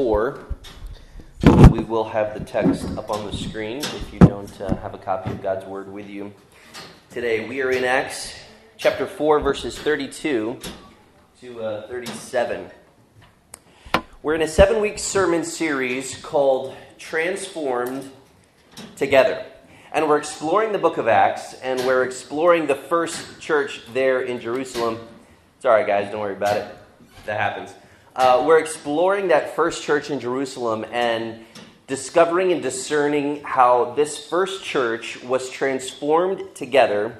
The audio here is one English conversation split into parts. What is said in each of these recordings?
4. We will have the text up on the screen if you don't uh, have a copy of God's Word with you today. We are in Acts chapter 4, verses 32 to uh, 37. We're in a seven week sermon series called Transformed Together. And we're exploring the book of Acts, and we're exploring the first church there in Jerusalem. Right, guys, don't worry about it. That happens. Uh, we're exploring that first church in Jerusalem and discovering and discerning how this first church was transformed together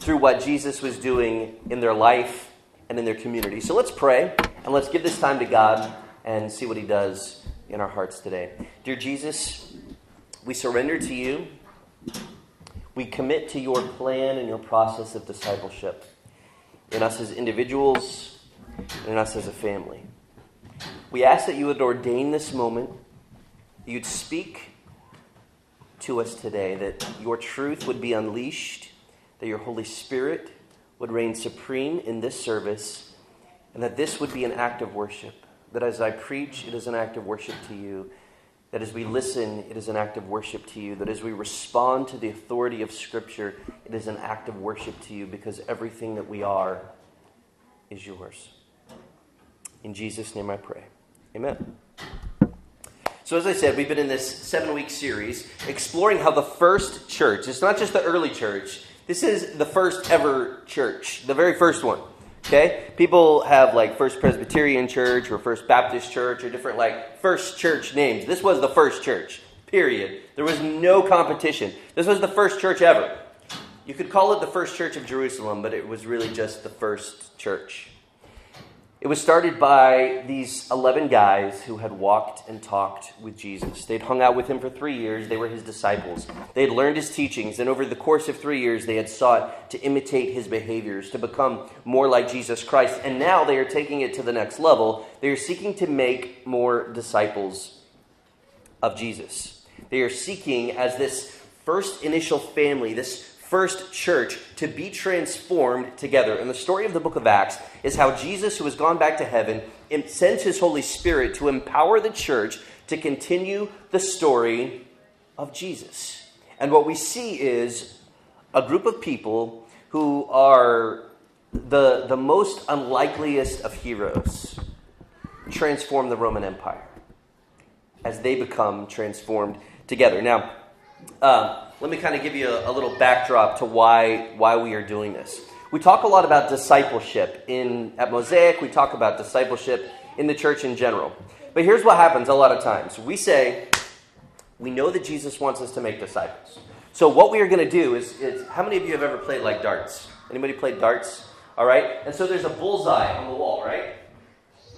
through what Jesus was doing in their life and in their community. So let's pray and let's give this time to God and see what He does in our hearts today. Dear Jesus, we surrender to you. We commit to your plan and your process of discipleship in us as individuals and in us as a family. We ask that you would ordain this moment, you'd speak to us today, that your truth would be unleashed, that your Holy Spirit would reign supreme in this service, and that this would be an act of worship. That as I preach, it is an act of worship to you. That as we listen, it is an act of worship to you. That as we respond to the authority of Scripture, it is an act of worship to you because everything that we are is yours. In Jesus' name I pray. Amen. So, as I said, we've been in this seven week series exploring how the first church, it's not just the early church, this is the first ever church, the very first one. Okay? People have like First Presbyterian Church or First Baptist Church or different like first church names. This was the first church, period. There was no competition. This was the first church ever. You could call it the first church of Jerusalem, but it was really just the first church. It was started by these 11 guys who had walked and talked with Jesus. They'd hung out with him for three years. They were his disciples. They had learned his teachings, and over the course of three years, they had sought to imitate his behaviors, to become more like Jesus Christ. And now they are taking it to the next level. They are seeking to make more disciples of Jesus. They are seeking, as this first initial family, this first church to be transformed together. And the story of the book of Acts is how Jesus, who has gone back to heaven, sends his Holy Spirit to empower the church to continue the story of Jesus. And what we see is a group of people who are the, the most unlikeliest of heroes transform the Roman Empire as they become transformed together. Now, uh, let me kind of give you a, a, little backdrop to why, why we are doing this. We talk a lot about discipleship in, at Mosaic, we talk about discipleship in the church in general. But here's what happens a lot of times we say, we know that Jesus wants us to make disciples. So what we are going to do is, is, how many of you have ever played like darts? Anybody played darts? All right? And so there's a bullseye on the wall, right?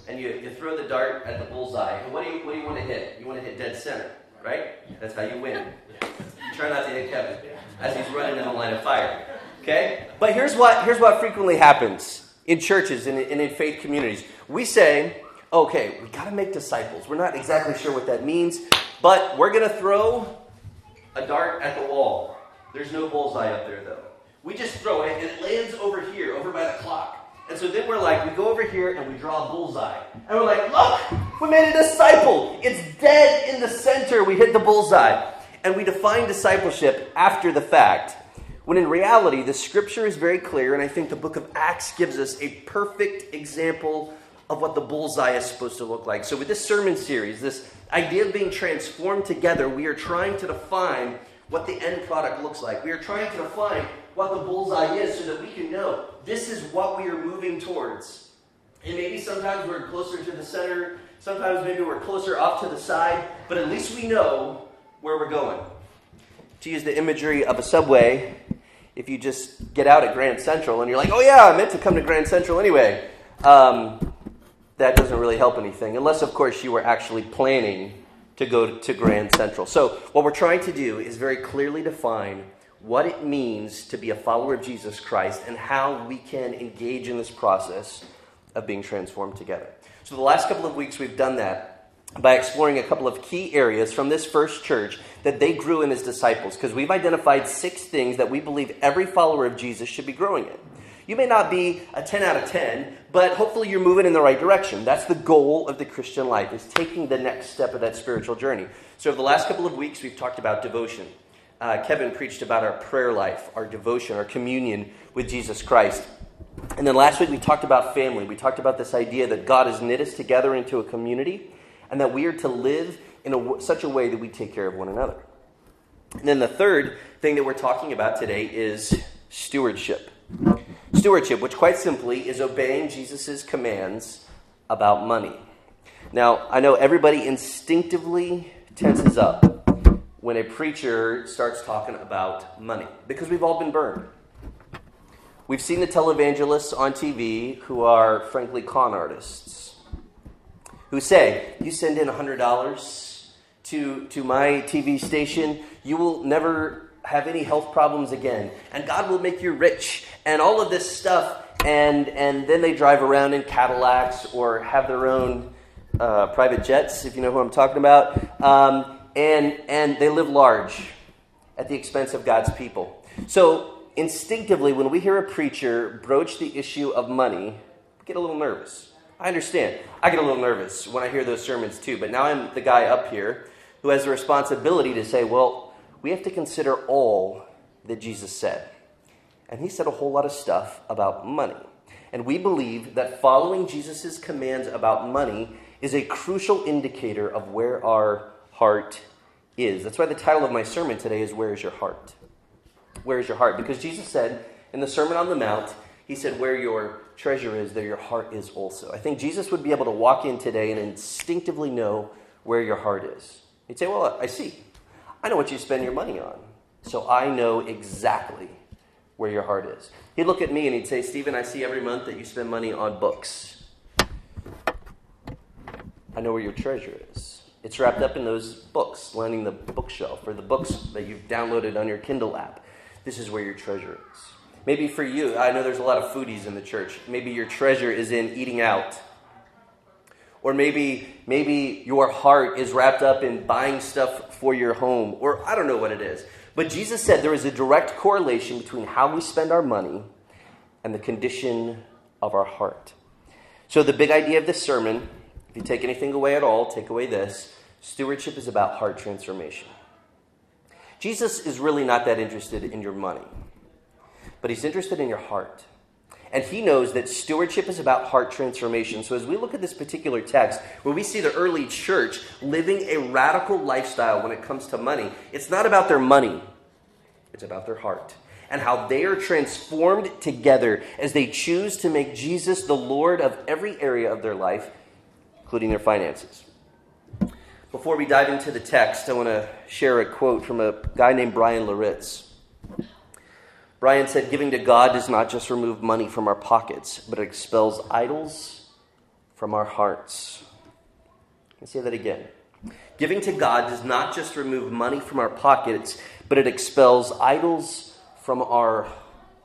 And you, you throw the dart at the bullseye. And what do you, what do you want to hit? You want to hit dead center, right? That's how you win. You try not to hit Kevin as he's running in the line of fire. Okay? But here's what, here's what frequently happens in churches and in, in faith communities. We say, okay, we got to make disciples. We're not exactly sure what that means, but we're going to throw a dart at the wall. There's no bullseye up there, though. We just throw it, and it lands over here, over by the clock. And so then we're like, we go over here and we draw a bullseye. And we're like, look, we made a disciple. It's dead in the center. We hit the bullseye and we define discipleship after the fact, when in reality, the scripture is very clear, and I think the book of Acts gives us a perfect example of what the bullseye is supposed to look like. So, with this sermon series, this idea of being transformed together, we are trying to define what the end product looks like. We are trying to define what the bullseye is so that we can know this is what we are moving towards. And maybe sometimes we're closer to the center, sometimes maybe we're closer off to the side, but at least we know where we're going. To use the imagery of a subway, if you just get out at Grand Central and you're like, oh yeah, I meant to come to Grand Central anyway, um, that doesn't really help anything, unless, of course, you were actually planning to go to Grand Central. So, what we're trying to do is very clearly define what it means to be a follower of Jesus Christ and how we can engage in this process of being transformed together. So, the last couple of weeks we've done that by exploring a couple of key areas from this first church that they grew in as disciples, because we've identified six things that we believe every follower of Jesus should be growing in. You may not be a 10 out of 10, but hopefully you're moving in the right direction. That's the goal of the Christian life, is taking the next step of that spiritual journey. So over the last couple of weeks, we've talked about devotion. Uh, Kevin preached about our prayer life, our devotion, our communion with Jesus Christ. And then last week we talked about family. We talked about this idea that God has knit us together into a community and that we are to live in a, such a way that we take care of one another. And then the third thing that we're talking about today is stewardship. Stewardship, which quite simply is obeying Jesus' commands about money. Now, I know everybody instinctively tenses up when a preacher starts talking about money because we've all been burned. We've seen the televangelists on TV who are, frankly, con artists who say, You send in $100 to, to my TV station, you will never have any health problems again, and God will make you rich, and all of this stuff. And, and then they drive around in Cadillacs or have their own uh, private jets, if you know who I'm talking about. Um, and, and they live large at the expense of God's people. So, instinctively, when we hear a preacher broach the issue of money, we get a little nervous. I understand. I get a little nervous when I hear those sermons too, but now I'm the guy up here who has the responsibility to say, well, we have to consider all that Jesus said. And he said a whole lot of stuff about money. And we believe that following Jesus' commands about money is a crucial indicator of where our heart is. That's why the title of my sermon today is Where is Your Heart? Where is your heart? Because Jesus said in the Sermon on the Mount, He said, Where your treasure is, there your heart is also. I think Jesus would be able to walk in today and instinctively know where your heart is. He'd say, Well, I see. I know what you spend your money on. So I know exactly where your heart is. He'd look at me and he'd say, Stephen, I see every month that you spend money on books. I know where your treasure is. It's wrapped up in those books lining the bookshelf or the books that you've downloaded on your Kindle app. This is where your treasure is. Maybe for you, I know there's a lot of foodies in the church. Maybe your treasure is in eating out. Or maybe maybe your heart is wrapped up in buying stuff for your home or I don't know what it is. But Jesus said there is a direct correlation between how we spend our money and the condition of our heart. So the big idea of this sermon, if you take anything away at all, take away this. Stewardship is about heart transformation. Jesus is really not that interested in your money, but he's interested in your heart. And he knows that stewardship is about heart transformation. So, as we look at this particular text, where we see the early church living a radical lifestyle when it comes to money, it's not about their money, it's about their heart. And how they are transformed together as they choose to make Jesus the Lord of every area of their life, including their finances. Before we dive into the text, I want to share a quote from a guy named Brian Loritts. Brian said, Giving to God does not just remove money from our pockets, but it expels idols from our hearts. Let me say that again. Giving to God does not just remove money from our pockets, but it expels idols from our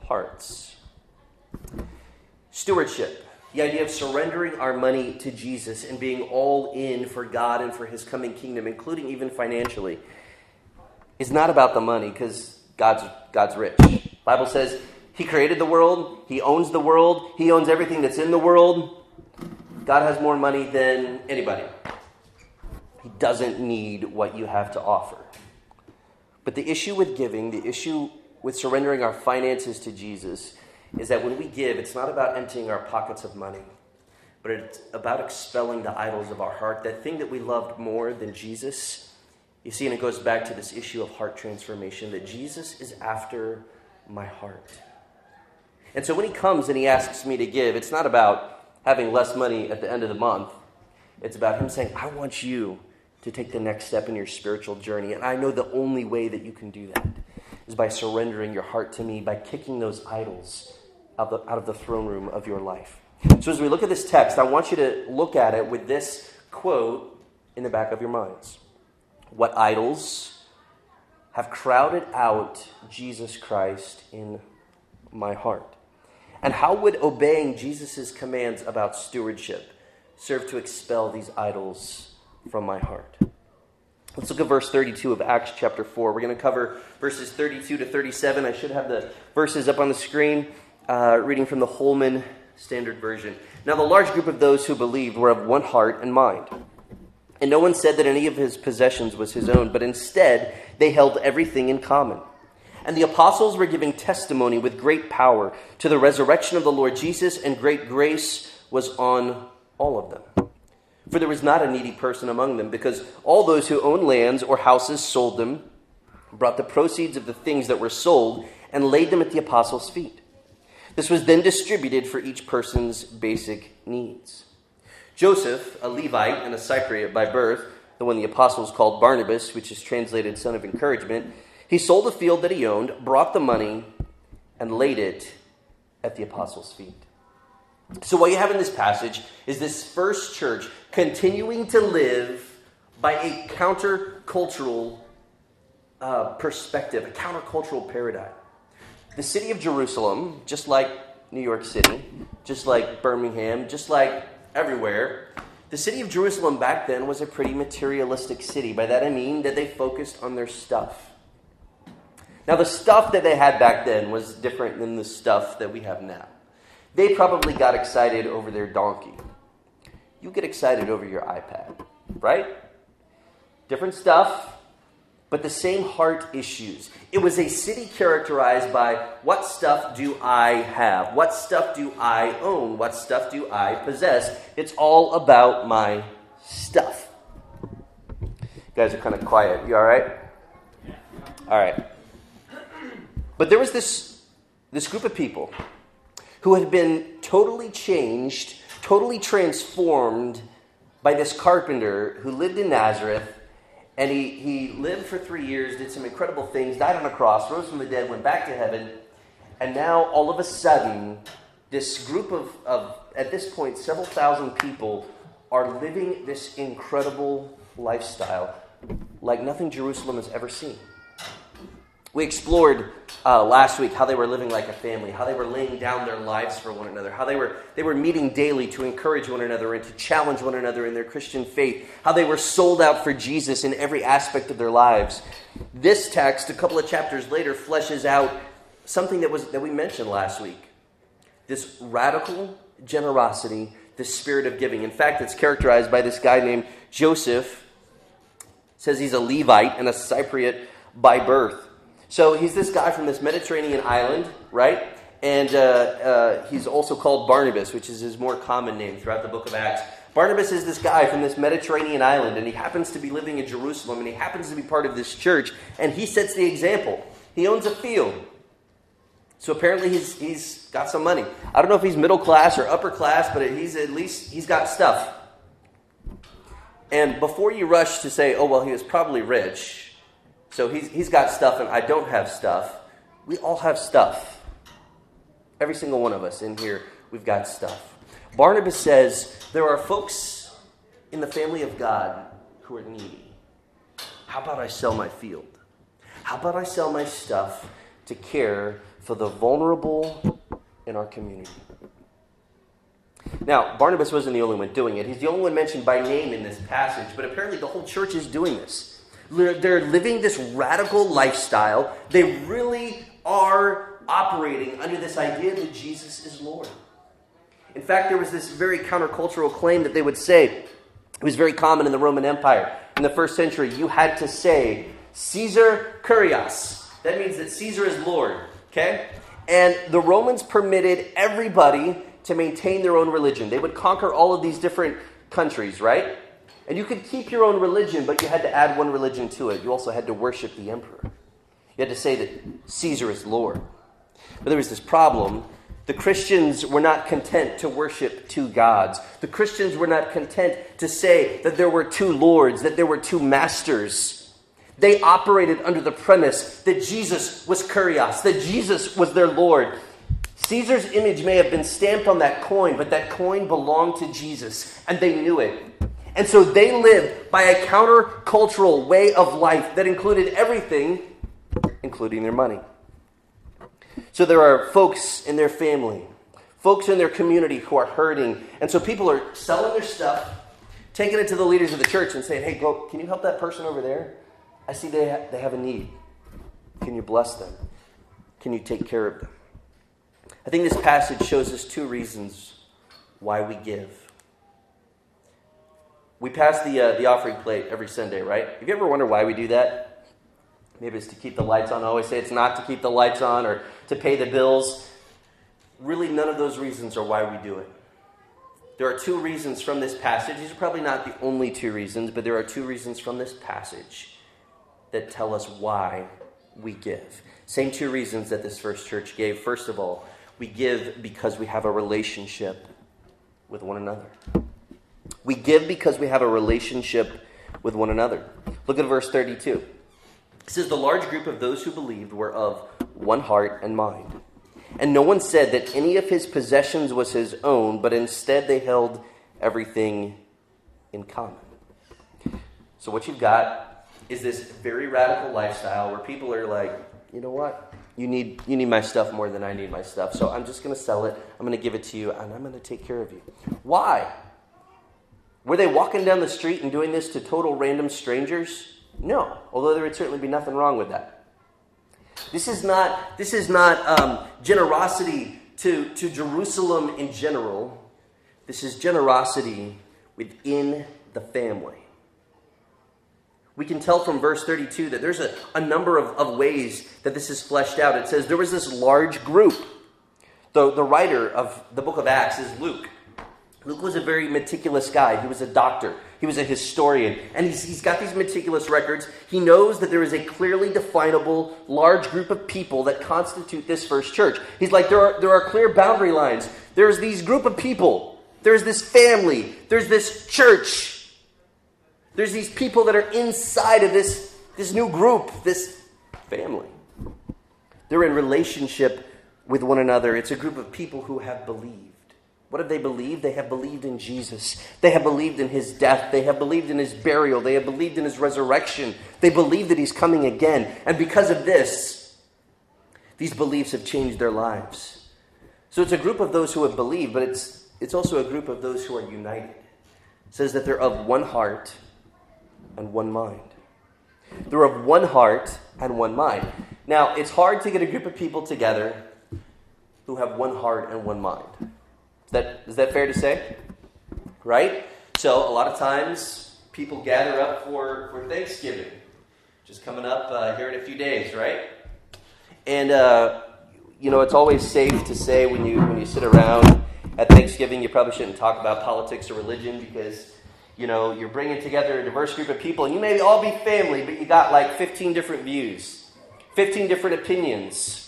hearts. Stewardship the idea of surrendering our money to Jesus and being all in for God and for his coming kingdom, including even financially, is not about the money because God's, God's rich. Bible says he created the world, he owns the world, he owns everything that's in the world. God has more money than anybody. He doesn't need what you have to offer. But the issue with giving, the issue with surrendering our finances to Jesus, is that when we give, it's not about emptying our pockets of money, but it's about expelling the idols of our heart, that thing that we loved more than Jesus. You see, and it goes back to this issue of heart transformation that Jesus is after my heart. And so when he comes and he asks me to give, it's not about having less money at the end of the month. It's about him saying, I want you to take the next step in your spiritual journey. And I know the only way that you can do that is by surrendering your heart to me, by kicking those idols out of, the, out of the throne room of your life. So, as we look at this text, I want you to look at it with this quote in the back of your minds. What idols have crowded out Jesus Christ in my heart? And how would obeying Jesus' commands about stewardship serve to expel these idols from my heart? Let's look at verse 32 of Acts chapter 4. We're going to cover verses 32 to 37. I should have the verses up on the screen. Uh, reading from the Holman Standard Version. Now, the large group of those who believed were of one heart and mind. And no one said that any of his possessions was his own, but instead they held everything in common. And the apostles were giving testimony with great power to the resurrection of the Lord Jesus, and great grace was on all of them. For there was not a needy person among them, because all those who owned lands or houses sold them, brought the proceeds of the things that were sold, and laid them at the apostles' feet. This was then distributed for each person's basic needs. Joseph, a Levite and a Cypriot by birth, the one the apostles called Barnabas, which is translated son of encouragement, he sold a field that he owned, brought the money, and laid it at the apostles' feet. So, what you have in this passage is this first church continuing to live by a countercultural uh, perspective, a countercultural paradigm. The city of Jerusalem, just like New York City, just like Birmingham, just like everywhere, the city of Jerusalem back then was a pretty materialistic city. By that I mean that they focused on their stuff. Now, the stuff that they had back then was different than the stuff that we have now. They probably got excited over their donkey. You get excited over your iPad, right? Different stuff, but the same heart issues. It was a city characterized by what stuff do I have? What stuff do I own? What stuff do I possess? It's all about my stuff. You guys are kind of quiet. You all right? All right. But there was this, this group of people who had been totally changed, totally transformed by this carpenter who lived in Nazareth. And he, he lived for three years, did some incredible things, died on a cross, rose from the dead, went back to heaven. And now, all of a sudden, this group of, of at this point, several thousand people are living this incredible lifestyle like nothing Jerusalem has ever seen. We explored uh, last week how they were living like a family, how they were laying down their lives for one another, how they were, they were meeting daily to encourage one another and to challenge one another in their Christian faith, how they were sold out for Jesus in every aspect of their lives. This text, a couple of chapters later, fleshes out something that, was, that we mentioned last week this radical generosity, this spirit of giving. In fact, it's characterized by this guy named Joseph. says he's a Levite and a Cypriot by birth. So he's this guy from this Mediterranean island, right? And uh, uh, he's also called Barnabas, which is his more common name throughout the book of Acts. Barnabas is this guy from this Mediterranean island, and he happens to be living in Jerusalem, and he happens to be part of this church, and he sets the example. He owns a field. So apparently he's, he's got some money. I don't know if he's middle class or upper class, but he's at least he's got stuff. And before you rush to say, oh, well, he was probably rich, so he's, he's got stuff and I don't have stuff. We all have stuff. Every single one of us in here, we've got stuff. Barnabas says there are folks in the family of God who are needy. How about I sell my field? How about I sell my stuff to care for the vulnerable in our community? Now, Barnabas wasn't the only one doing it. He's the only one mentioned by name in this passage, but apparently the whole church is doing this. They're living this radical lifestyle. They really are operating under this idea that Jesus is Lord. In fact, there was this very countercultural claim that they would say, it was very common in the Roman Empire. In the first century, you had to say, Caesar Kurios. That means that Caesar is Lord, okay? And the Romans permitted everybody to maintain their own religion. They would conquer all of these different countries, right? And you could keep your own religion, but you had to add one religion to it. You also had to worship the emperor. You had to say that Caesar is Lord. But there was this problem. The Christians were not content to worship two gods. The Christians were not content to say that there were two lords, that there were two masters. They operated under the premise that Jesus was Kurios, that Jesus was their Lord. Caesar's image may have been stamped on that coin, but that coin belonged to Jesus, and they knew it. And so they lived by a countercultural way of life that included everything, including their money. So there are folks in their family, folks in their community who are hurting. And so people are selling their stuff, taking it to the leaders of the church and saying, hey, go, can you help that person over there? I see they, they have a need. Can you bless them? Can you take care of them? I think this passage shows us two reasons why we give. We pass the, uh, the offering plate every Sunday, right? Have you ever wondered why we do that? Maybe it's to keep the lights on. I always say it's not to keep the lights on or to pay the bills. Really, none of those reasons are why we do it. There are two reasons from this passage. These are probably not the only two reasons, but there are two reasons from this passage that tell us why we give. Same two reasons that this first church gave. First of all, we give because we have a relationship with one another. We give because we have a relationship with one another. Look at verse 32. It says, The large group of those who believed were of one heart and mind. And no one said that any of his possessions was his own, but instead they held everything in common. So, what you've got is this very radical lifestyle where people are like, you know what? You need, you need my stuff more than I need my stuff. So, I'm just going to sell it. I'm going to give it to you, and I'm going to take care of you. Why? Were they walking down the street and doing this to total random strangers? No, although there would certainly be nothing wrong with that. This is not, this is not um, generosity to, to Jerusalem in general. This is generosity within the family. We can tell from verse 32 that there's a, a number of, of ways that this is fleshed out. It says there was this large group. The, the writer of the book of Acts is Luke. Luke was a very meticulous guy. He was a doctor. He was a historian. And he's, he's got these meticulous records. He knows that there is a clearly definable large group of people that constitute this first church. He's like, there are, there are clear boundary lines. There's these group of people. There's this family. There's this church. There's these people that are inside of this, this new group, this family. They're in relationship with one another. It's a group of people who have believed. What have they believed? They have believed in Jesus. They have believed in his death. They have believed in his burial. They have believed in his resurrection. They believe that he's coming again. And because of this, these beliefs have changed their lives. So it's a group of those who have believed, but it's, it's also a group of those who are united. It says that they're of one heart and one mind. They're of one heart and one mind. Now, it's hard to get a group of people together who have one heart and one mind. Is that, is that fair to say? Right? So, a lot of times people gather up for, for Thanksgiving, just coming up uh, here in a few days, right? And, uh, you know, it's always safe to say when you, when you sit around at Thanksgiving, you probably shouldn't talk about politics or religion because, you know, you're bringing together a diverse group of people and you may all be family, but you got like 15 different views, 15 different opinions.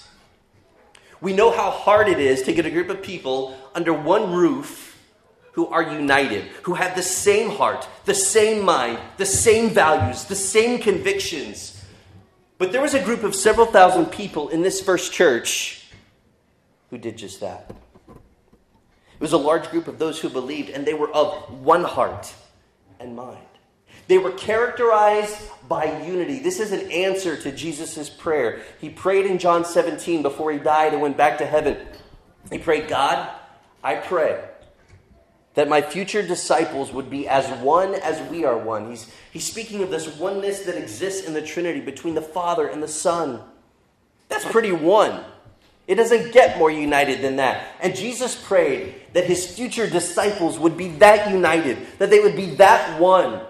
We know how hard it is to get a group of people under one roof who are united, who have the same heart, the same mind, the same values, the same convictions. But there was a group of several thousand people in this first church who did just that. It was a large group of those who believed, and they were of one heart and mind. They were characterized by unity. This is an answer to Jesus' prayer. He prayed in John 17 before he died and went back to heaven. He prayed, God, I pray that my future disciples would be as one as we are one. He's, he's speaking of this oneness that exists in the Trinity between the Father and the Son. That's pretty one. It doesn't get more united than that. And Jesus prayed that his future disciples would be that united, that they would be that one.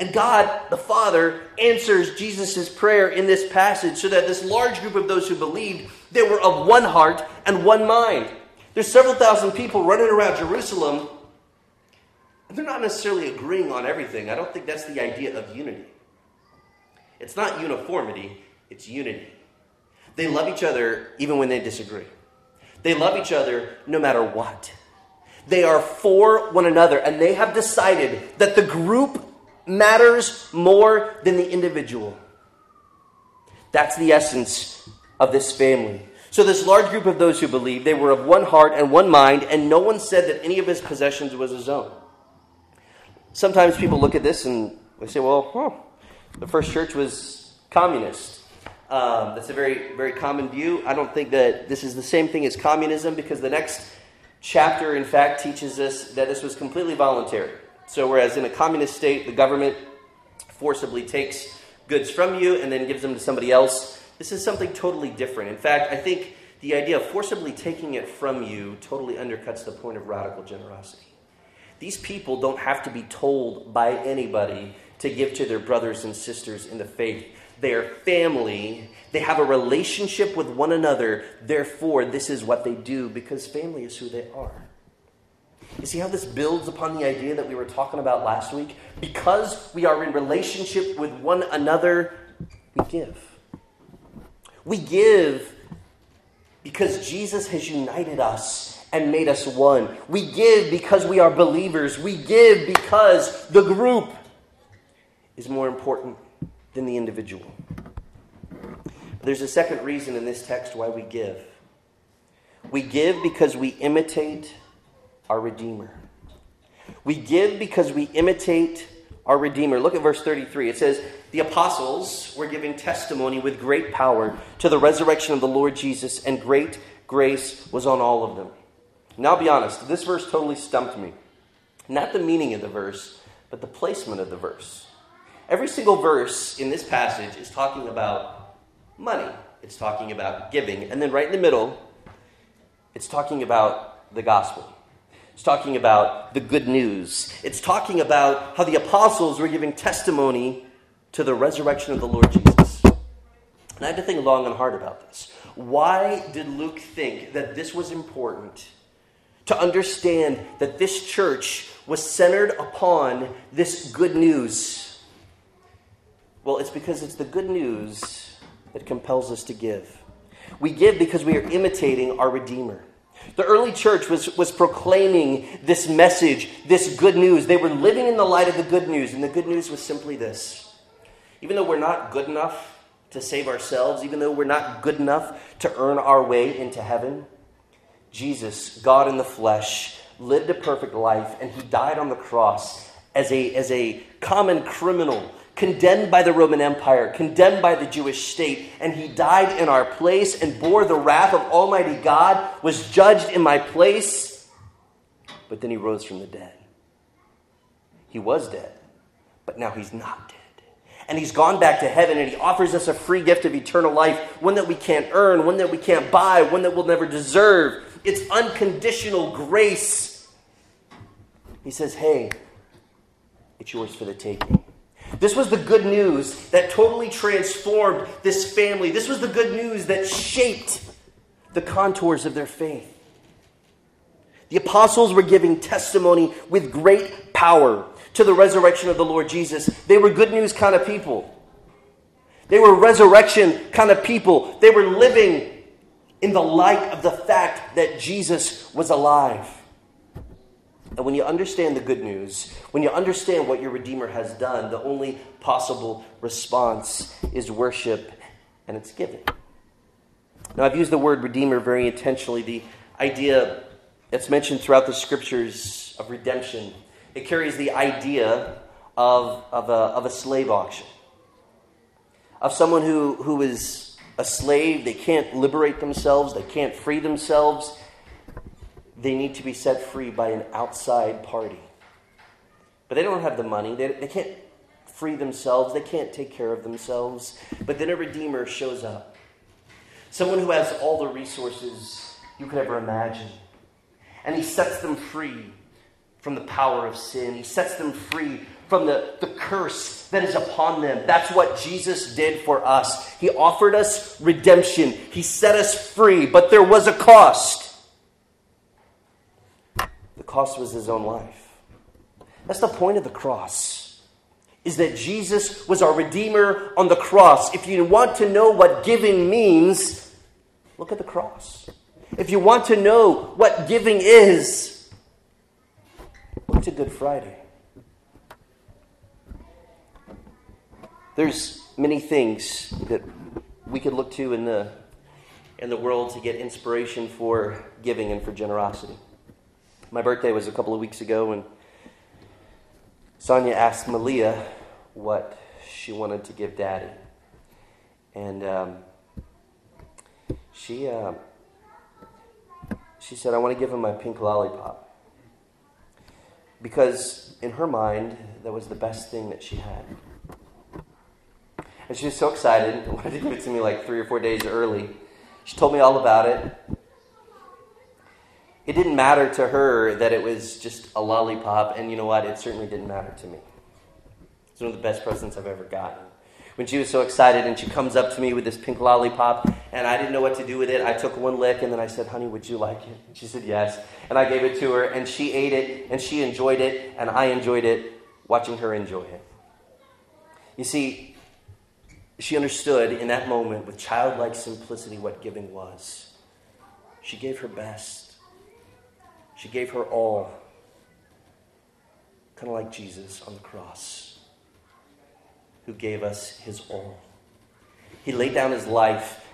And God, the Father, answers Jesus' prayer in this passage so that this large group of those who believed, they were of one heart and one mind. There's several thousand people running around Jerusalem, and they're not necessarily agreeing on everything. I don't think that's the idea of unity. It's not uniformity, it's unity. They love each other even when they disagree. They love each other no matter what. They are for one another, and they have decided that the group matters more than the individual. That's the essence of this family. So, this large group of those who believed, they were of one heart and one mind, and no one said that any of his possessions was his own. Sometimes people look at this and they say, well, huh, the first church was communist. Um, that's a very, very common view. I don't think that this is the same thing as communism because the next chapter, in fact, teaches us that this was completely voluntary. So, whereas in a communist state, the government forcibly takes goods from you and then gives them to somebody else, this is something totally different. In fact, I think the idea of forcibly taking it from you totally undercuts the point of radical generosity. These people don't have to be told by anybody to give to their brothers and sisters in the faith. They are family. They have a relationship with one another. Therefore, this is what they do because family is who they are. You see how this builds upon the idea that we were talking about last week? Because we are in relationship with one another, we give. We give because Jesus has united us and made us one. We give because we are believers. We give because the group is more important than the individual. There's a second reason in this text why we give. We give because we imitate our Redeemer. We give because we imitate our Redeemer. Look at verse 33. It says, The apostles were giving testimony with great power to the resurrection of the Lord Jesus, and great grace was on all of them. Now, I'll be honest, this verse totally stumped me. Not the meaning of the verse, but the placement of the verse. Every single verse in this passage is talking about money, it's talking about giving, and then right in the middle, it's talking about the gospel. It's talking about the good news. It's talking about how the apostles were giving testimony to the resurrection of the Lord Jesus. And I had to think long and hard about this. Why did Luke think that this was important to understand that this church was centered upon this good news? Well, it's because it's the good news that compels us to give. We give because we are imitating our Redeemer. The early church was, was proclaiming this message, this good news. They were living in the light of the good news, and the good news was simply this. Even though we're not good enough to save ourselves, even though we're not good enough to earn our way into heaven, Jesus, God in the flesh, lived a perfect life, and he died on the cross as a, as a common criminal condemned by the Roman Empire, condemned by the Jewish state, and he died in our place and bore the wrath of Almighty God, was judged in my place, but then he rose from the dead. He was dead, but now he's not dead. And he's gone back to heaven and he offers us a free gift of eternal life, one that we can't earn, one that we can't buy, one that we'll never deserve. It's unconditional grace. He says, Hey, it's yours for the taking. This was the good news that totally transformed this family. This was the good news that shaped the contours of their faith. The apostles were giving testimony with great power to the resurrection of the Lord Jesus. They were good news kind of people. They were resurrection kind of people. They were living in the light of the fact that Jesus was alive. And when you understand the good news, when you understand what your Redeemer has done, the only possible response is worship and it's giving. Now, I've used the word Redeemer very intentionally. The idea that's mentioned throughout the scriptures of redemption, it carries the idea of, of, a, of a slave auction, of someone who, who is a slave. They can't liberate themselves, they can't free themselves they need to be set free by an outside party. But they don't have the money, they, they can't free themselves, they can't take care of themselves. But then a Redeemer shows up. Someone who has all the resources you could ever imagine. And he sets them free from the power of sin. He sets them free from the, the curse that is upon them. That's what Jesus did for us. He offered us redemption, He set us free, but there was a cost. Cost was his own life. That's the point of the cross. Is that Jesus was our Redeemer on the cross. If you want to know what giving means, look at the cross. If you want to know what giving is, look to Good Friday. There's many things that we could look to in the, in the world to get inspiration for giving and for generosity. My birthday was a couple of weeks ago, and Sonia asked Malia what she wanted to give Daddy. And um, she, uh, she said, I want to give him my pink lollipop. Because in her mind, that was the best thing that she had. And she was so excited, wanted to give it to me like three or four days early. She told me all about it. It didn't matter to her that it was just a lollipop, and you know what? It certainly didn't matter to me. It's one of the best presents I've ever gotten. When she was so excited and she comes up to me with this pink lollipop, and I didn't know what to do with it, I took one lick and then I said, Honey, would you like it? And she said, Yes. And I gave it to her, and she ate it, and she enjoyed it, and I enjoyed it watching her enjoy it. You see, she understood in that moment with childlike simplicity what giving was. She gave her best, she gave her all, kind of like Jesus on the cross, who gave us his all. He laid down his life.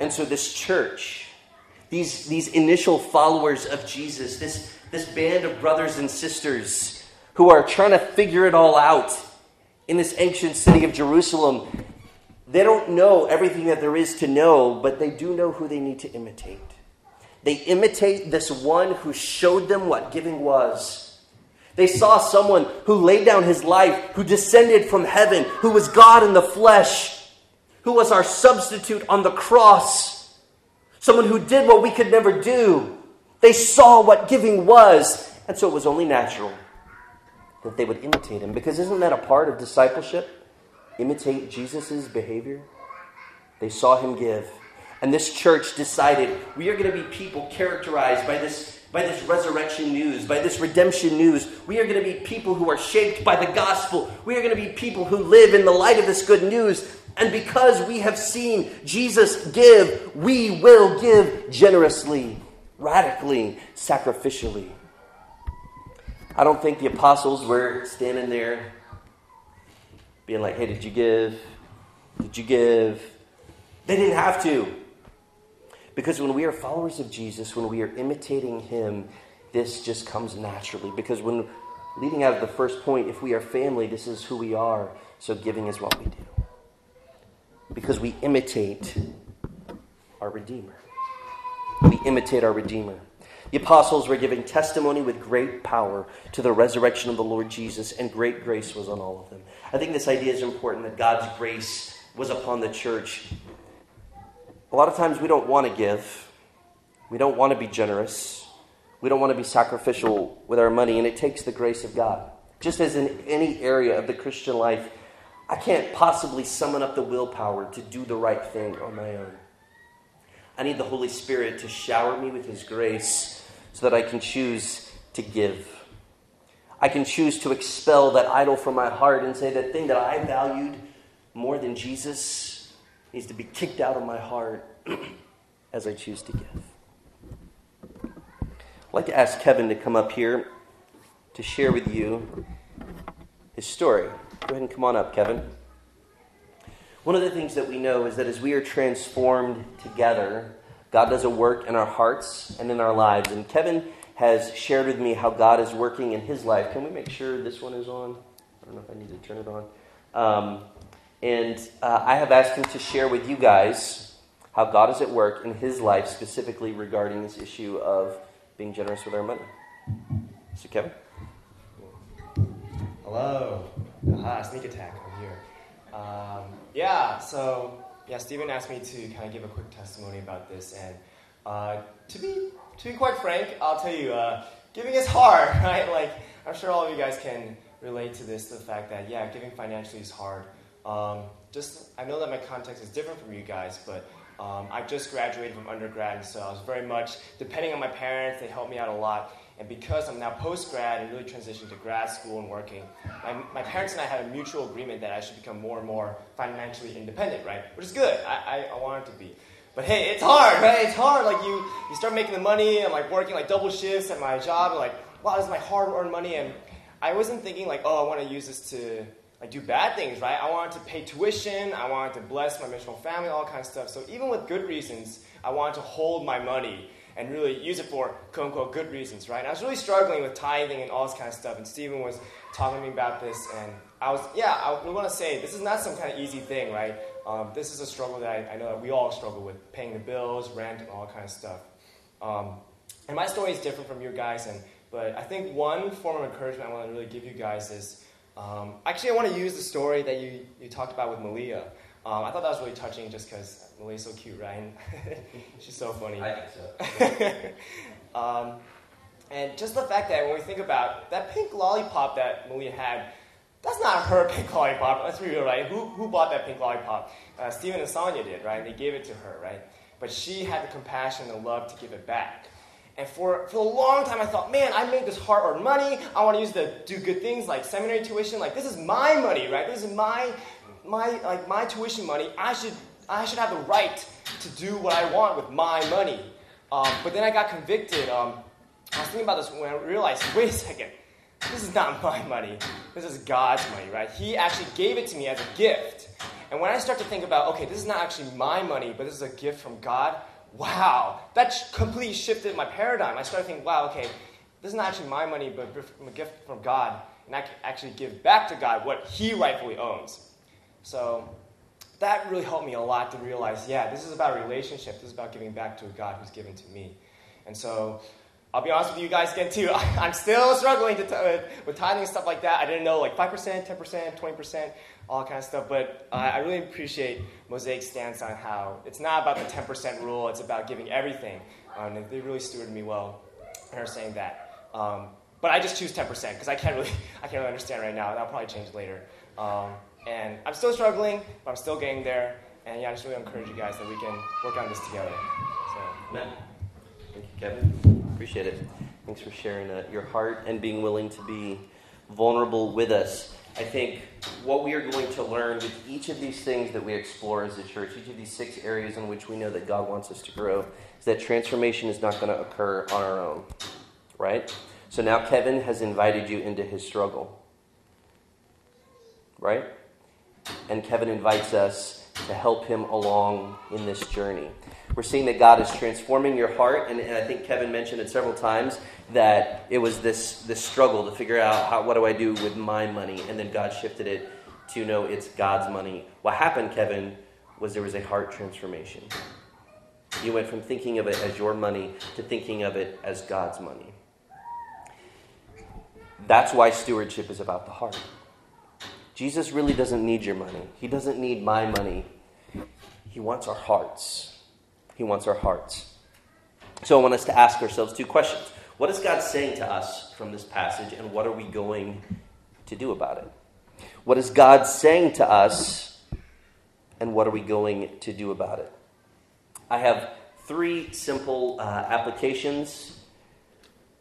And so, this church, these, these initial followers of Jesus, this, this band of brothers and sisters who are trying to figure it all out in this ancient city of Jerusalem, they don't know everything that there is to know, but they do know who they need to imitate. They imitate this one who showed them what giving was. They saw someone who laid down his life, who descended from heaven, who was God in the flesh, who was our substitute on the cross, someone who did what we could never do. They saw what giving was, and so it was only natural that they would imitate him. Because isn't that a part of discipleship? imitate Jesus' behavior. They saw him give. And this church decided we are going to be people characterized by this, by this resurrection news, by this redemption news. We are going to be people who are shaped by the gospel. We are going to be people who live in the light of this good news. And because we have seen Jesus give, we will give generously, radically, sacrificially. I don't think the apostles were standing there being like, hey, did you give? Did you give? They didn't have to. Because when we are followers of Jesus, when we are imitating him, this just comes naturally. Because when leading out of the first point, if we are family, this is who we are. So giving is what we do. Because we imitate our Redeemer. We imitate our Redeemer. The apostles were giving testimony with great power to the resurrection of the Lord Jesus, and great grace was on all of them. I think this idea is important that God's grace was upon the church. A lot of times we don't want to give, we don't want to be generous, we don't want to be sacrificial with our money, and it takes the grace of God. Just as in any area of the Christian life, I can't possibly summon up the willpower to do the right thing on my own. I need the Holy Spirit to shower me with His grace so that I can choose to give. I can choose to expel that idol from my heart and say that thing that I valued more than Jesus needs to be kicked out of my heart as I choose to give. I'd like to ask Kevin to come up here to share with you his story. Go ahead and come on up, Kevin. One of the things that we know is that as we are transformed together, God does a work in our hearts and in our lives. And Kevin has shared with me how God is working in his life. Can we make sure this one is on? I don't know if I need to turn it on. Um, and uh, I have asked him to share with you guys how God is at work in his life, specifically regarding this issue of being generous with our money. So, Kevin? Hello. Aha, sneak attack. I'm here. Um, yeah, so, yeah, Stephen asked me to kind of give a quick testimony about this. And uh, to be to be quite frank, I'll tell you, uh, giving is hard, right? Like, I'm sure all of you guys can relate to this, the fact that, yeah, giving financially is hard. Um, just, I know that my context is different from you guys, but um, I just graduated from undergrad, and so I was very much depending on my parents. They helped me out a lot. And because I'm now post grad and really transitioned to grad school and working, my, my parents and I had a mutual agreement that I should become more and more financially independent, right? Which is good. I, I, I wanted to be. But hey, it's hard, right? It's hard. Like you, you start making the money and like working like double shifts at my job. And, like, wow, this is my hard-earned money. And I wasn't thinking like, oh, I want to use this to like do bad things, right? I wanted to pay tuition. I wanted to bless my missional family, all kinds of stuff. So even with good reasons, I wanted to hold my money and really use it for quote unquote good reasons, right? And I was really struggling with tithing and all this kind of stuff. And Stephen was talking to me about this, and I was, yeah, I want to say this is not some kind of easy thing, right? Um, this is a struggle that I, I, know that we all struggle with, paying the bills, rent, and all kind of stuff. Um, and my story is different from your guys, and but I think one form of encouragement I want to really give you guys is um, actually I want to use the story that you, you talked about with Malia. Um, I thought that was really touching just because Malia's so cute, right? She's so funny. I think so. um, and just the fact that when we think about that pink lollipop that Malia had, that's not her pink lollipop. Let's be real, right? Who, who bought that pink lollipop? Uh, Stephen and Sonia did, right? They gave it to her, right? But she had the compassion and the love to give it back. And for, for a long time, I thought, man, I made this hard earned money. I want to use to do good things like seminary tuition. Like, this is my money, right? This is my, my, like, my tuition money. I should, I should have the right to do what I want with my money. Um, but then I got convicted. Um, I was thinking about this when I realized, wait a second, this is not my money. This is God's money, right? He actually gave it to me as a gift. And when I start to think about, okay, this is not actually my money, but this is a gift from God, wow, that completely shifted my paradigm. I started thinking, wow, okay, this is not actually my money, but a gift from God, and I can actually give back to God what He rightfully owns. So that really helped me a lot to realize, yeah, this is about relationship. This is about giving back to a God who's given to me. And so I'll be honest with you guys again too. I'm still struggling t- with tithing and stuff like that. I didn't know like five percent, ten percent, twenty percent, all kind of stuff. But uh, I really appreciate Mosaic's stance on how it's not about the ten percent rule. It's about giving everything. Um, and they really stewarded me well. They're saying that. Um, but I just choose ten percent because I can't really, I can't really understand right now. That'll probably change later. Um, and I'm still struggling, but I'm still getting there. And yeah, I just really encourage you guys that we can work on this together. So, Amen. Thank you, Kevin. Appreciate it. Thanks for sharing uh, your heart and being willing to be vulnerable with us. I think what we are going to learn with each of these things that we explore as a church, each of these six areas in which we know that God wants us to grow, is that transformation is not going to occur on our own, right? So now Kevin has invited you into his struggle, right? And Kevin invites us to help him along in this journey. We're seeing that God is transforming your heart, and, and, I think Kevin mentioned it several times that it was this this struggle to figure out how what do I do with my money, and then God shifted it to know it's God's money. What happened, Kevin, was there was a heart transformation. You went from thinking of it as your money to thinking of it as God's money. That's why stewardship is about the heart. Jesus really doesn't need your money. He doesn't need my money. He wants our hearts. He wants our hearts. So I want us to ask ourselves two questions. What is God saying to us from this passage, and what are we going to do about it? What is God saying to us, and what are we going to do about it? I have three simple uh, applications.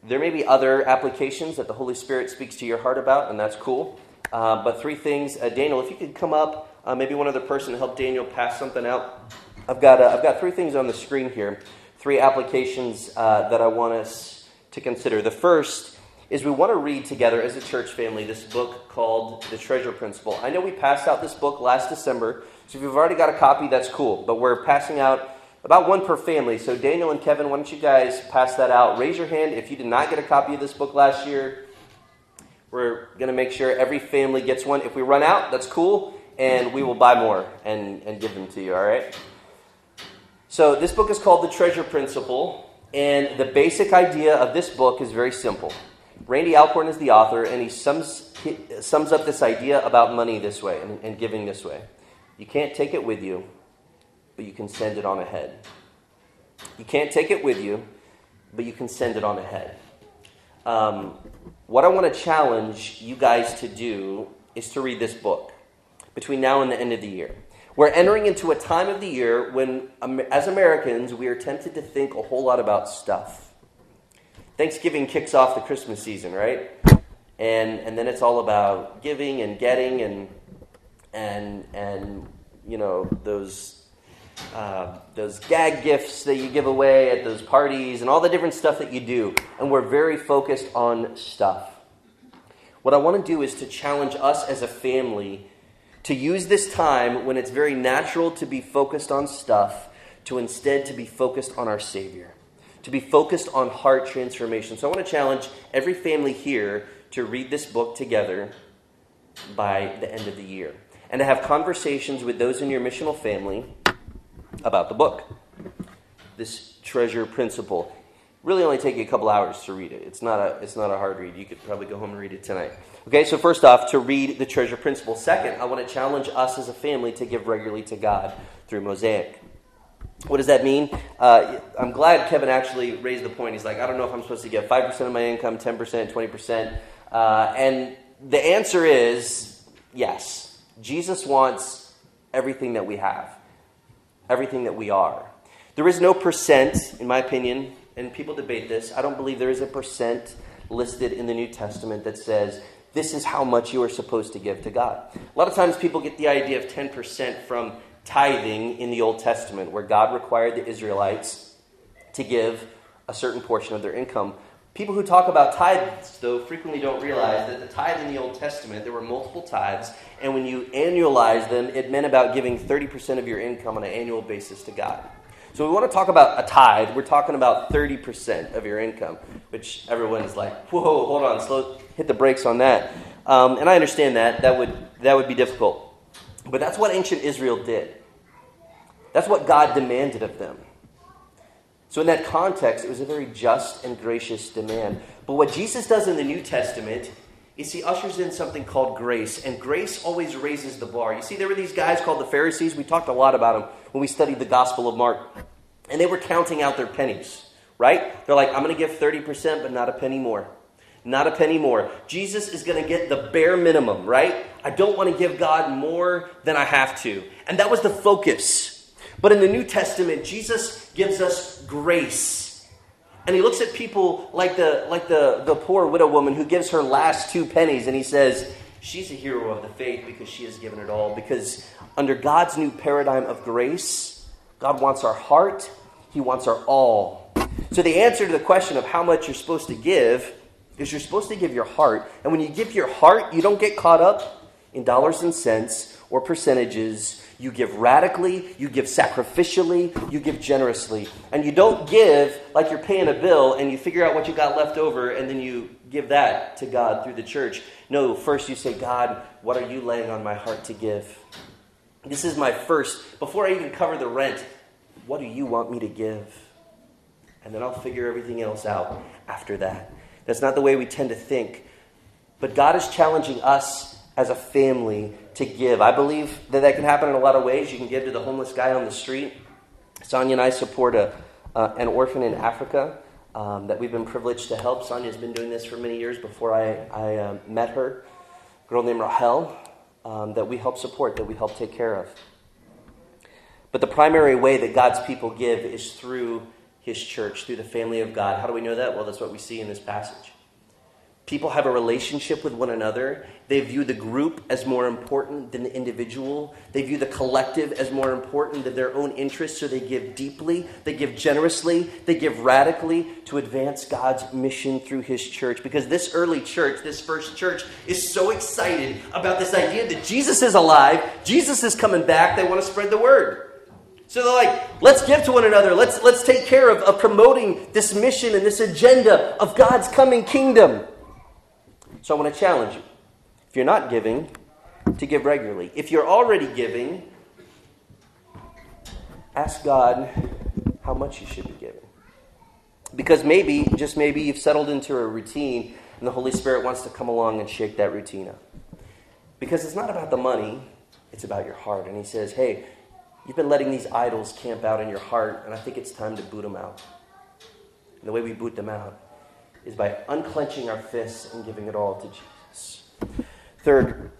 There may be other applications that the Holy Spirit speaks to your heart about, and that's cool. Uh, but three things. Uh, Daniel, if you could come up, uh, maybe one other person to help Daniel pass something out. I've got, uh, I've got three things on the screen here, three applications uh, that I want us to consider. The first is we want to read together as a church family this book called The Treasure Principle. I know we passed out this book last December, so if you've already got a copy, that's cool. But we're passing out about one per family. So, Daniel and Kevin, why don't you guys pass that out? Raise your hand if you did not get a copy of this book last year. We're going to make sure every family gets one. If we run out, that's cool, and we will buy more and, and give them to you, all right? So, this book is called The Treasure Principle, and the basic idea of this book is very simple. Randy Alcorn is the author, and he sums, he sums up this idea about money this way and, and giving this way. You can't take it with you, but you can send it on ahead. You can't take it with you, but you can send it on ahead. Um, what I want to challenge you guys to do is to read this book between now and the end of the year. We're entering into a time of the year when, as Americans, we are tempted to think a whole lot about stuff. Thanksgiving kicks off the Christmas season, right? And, and then it's all about giving and getting and, and, and you know, those, uh, those gag gifts that you give away at those parties and all the different stuff that you do. And we're very focused on stuff. What I want to do is to challenge us as a family to use this time when it's very natural to be focused on stuff to instead to be focused on our Savior, to be focused on heart transformation. So I want to challenge every family here to read this book together by the end of the year and to have conversations with those in your missional family about the book. This treasure principle. Really only take you a couple hours to read it. It's not a it's not a hard read. You could probably go home and read it tonight. Okay, so first off, to read the treasure principle. Second, I want to challenge us as a family to give regularly to God through Mosaic. What does that mean? Uh, I'm glad Kevin actually raised the point. He's like, I don't know if I'm supposed to give 5% of my income, 10%, 20%. Uh, and the answer is yes. Jesus wants everything that we have, everything that we are. There is no percent, in my opinion, and people debate this. I don't believe there is a percent listed in the New Testament that says this is how much you are supposed to give to God. A lot of times people get the idea of 10% from tithing in the Old Testament, where God required the Israelites to give a certain portion of their income. People who talk about tithes, though, frequently don't realize that the tithe in the Old Testament, there were multiple tithes, and when you annualize them, it meant about giving 30% of your income on an annual basis to God. So we want to talk about a tithe. We're talking about 30% of your income, which everyone's like, whoa, hold on, slow, hit the brakes on that. Um, and I understand that. That would, that would be difficult. But that's what ancient Israel did. That's what God demanded of them. So, in that context, it was a very just and gracious demand. But what Jesus does in the New Testament is he ushers in something called grace, and grace always raises the bar. You see, there were these guys called the Pharisees. We talked a lot about them when we studied the Gospel of Mark, and they were counting out their pennies, right? They're like, I'm going to give 30%, but not a penny more. Not a penny more. Jesus is going to get the bare minimum, right? I don't want to give God more than I have to. And that was the focus. But in the New Testament, Jesus gives us grace. And he looks at people like the, like the, the poor widow woman who gives her last two pennies, and he says, She's a hero of the faith because she has given it all. Because under God's new paradigm of grace, God wants our heart, He wants our all. So the answer to the question of how much you're supposed to give is you're supposed to give your heart. And when you give your heart, you don't get caught up in dollars and cents or percentages you give radically, you give sacrificially, you give generously. And you don't give like you're paying a bill and you figure out what you got left over and then you give that to God through the church. No, first you say, God, what are you laying on my heart to give? This is my first, before I even cover the rent, what do you want me to give? And then I'll figure everything else out after that. That's not the way we tend to think. But God is challenging us as a family to give. I believe that that can happen in a lot of ways. You can give to the homeless guy on the street. Sonia and I support a, uh, an orphan in Africa um, that we've been privileged to help. Sonia's been doing this for many years before I, I uh, met her. A girl named Rahel um, that we help support, that we help take care of. But the primary way that God's people give is through His church, through the family of God. How do we know that? Well, that's what we see in this passage. People have a relationship with one another. They view the group as more important than the individual. They view the collective as more important than their own interests, so they give deeply, they give generously, they give radically to advance God's mission through His church. Because this early church, this first church, is so excited about this idea that Jesus is alive, Jesus is coming back, they want to spread the word. So they're like, let's give to one another. Let's, let's take care of, of promoting this mission and this agenda of God's coming kingdom. So I want to challenge you. If you're not giving, to give regularly. If you're already giving, ask God how much you should be giving. Because maybe, just maybe, you've settled into a routine and the Holy Spirit wants to come along and shake that routine up. Because it's not about the money, it's about your heart. And He says, hey, you've been letting these idols camp out in your heart, and I think it's time to boot them out. And the way we boot them out is by unclenching our fists and giving it all to Jesus. Third,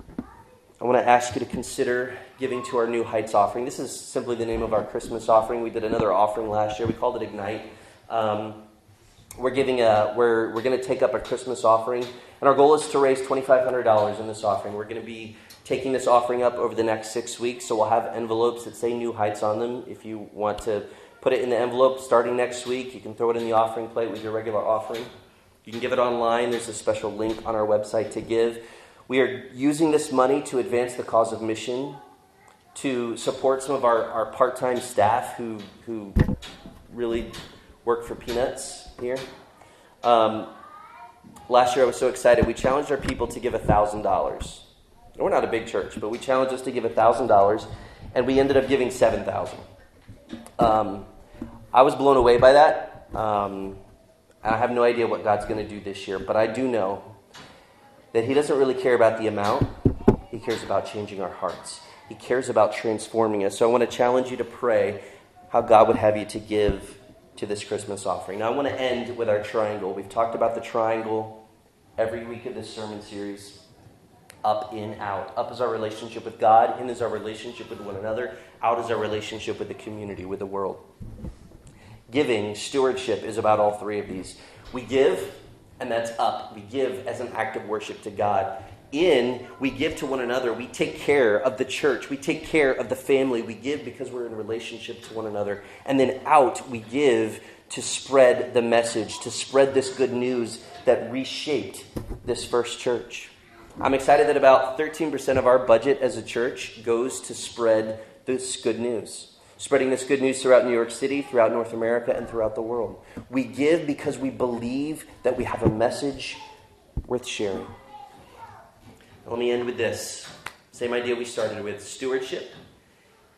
I want to ask you to consider giving to our New Heights offering. This is simply the name of our Christmas offering. We did another offering last year. We called it Ignite. Um, we're giving a we're we're going to take up a Christmas offering, and our goal is to raise twenty five hundred dollars in this offering. We're going to be taking this offering up over the next six weeks, so we'll have envelopes that say New Heights on them. If you want to put it in the envelope starting next week, you can throw it in the offering plate with your regular offering. You can give it online. There's a special link on our website to give. We are using this money to advance the cause of mission, to support some of our, our part time staff who, who really work for peanuts here. Um, last year I was so excited. We challenged our people to give $1,000. We're not a big church, but we challenged us to give $1,000, and we ended up giving 7000 um, I was blown away by that. Um, I have no idea what God's going to do this year, but I do know that He doesn't really care about the amount, He cares about changing our hearts. He cares about transforming us. So I want to challenge you to pray how God would have you to give to this Christmas offering. Now I want to end with our triangle. We've talked about the triangle every week of this sermon series. Up, in, out. Up is our relationship with God, in is our relationship with one another, out is our relationship with the community, with the world. Giving, stewardship is about all three of these. We give, and that's up. We give as an act of worship to God. In, we give to one another. We take care of the church. We take care of the family. We give because we're in relationship to one another. And then out, we give to spread the message, to spread this good news that reshaped this first church. I'm excited that about 13% of our budget as a church goes to spread this good news spreading this good news throughout New York City, throughout North America, and throughout the world. We give because we believe that we have a message worth sharing. Let me end with this. Same idea we started with. Stewardship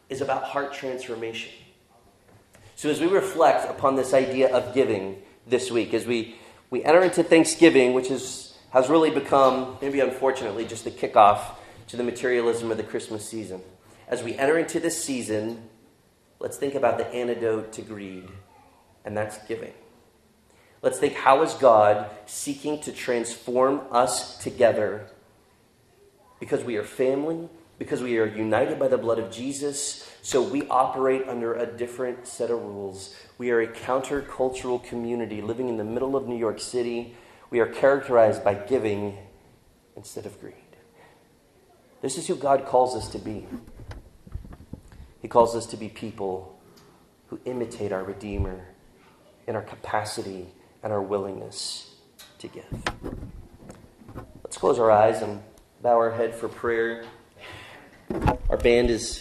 is about heart transformation. So, as we reflect upon this idea of giving this week, as we, we enter into Thanksgiving, which is, has really become, maybe unfortunately, just the kickoff to the materialism of the Christmas season. As we enter into this season, let's think about the antidote to greed, and that's giving. Let's think how is God seeking to transform us together because we are family, because we are united by the blood of Jesus, so we operate under a different set of rules. We are a countercultural community living in the middle of New York City. We are characterized by giving instead of greed. This is who God calls us to be. He calls us to be people who imitate our Redeemer in our capacity and our willingness to give. Let's close our eyes and bow our head for prayer. Our band is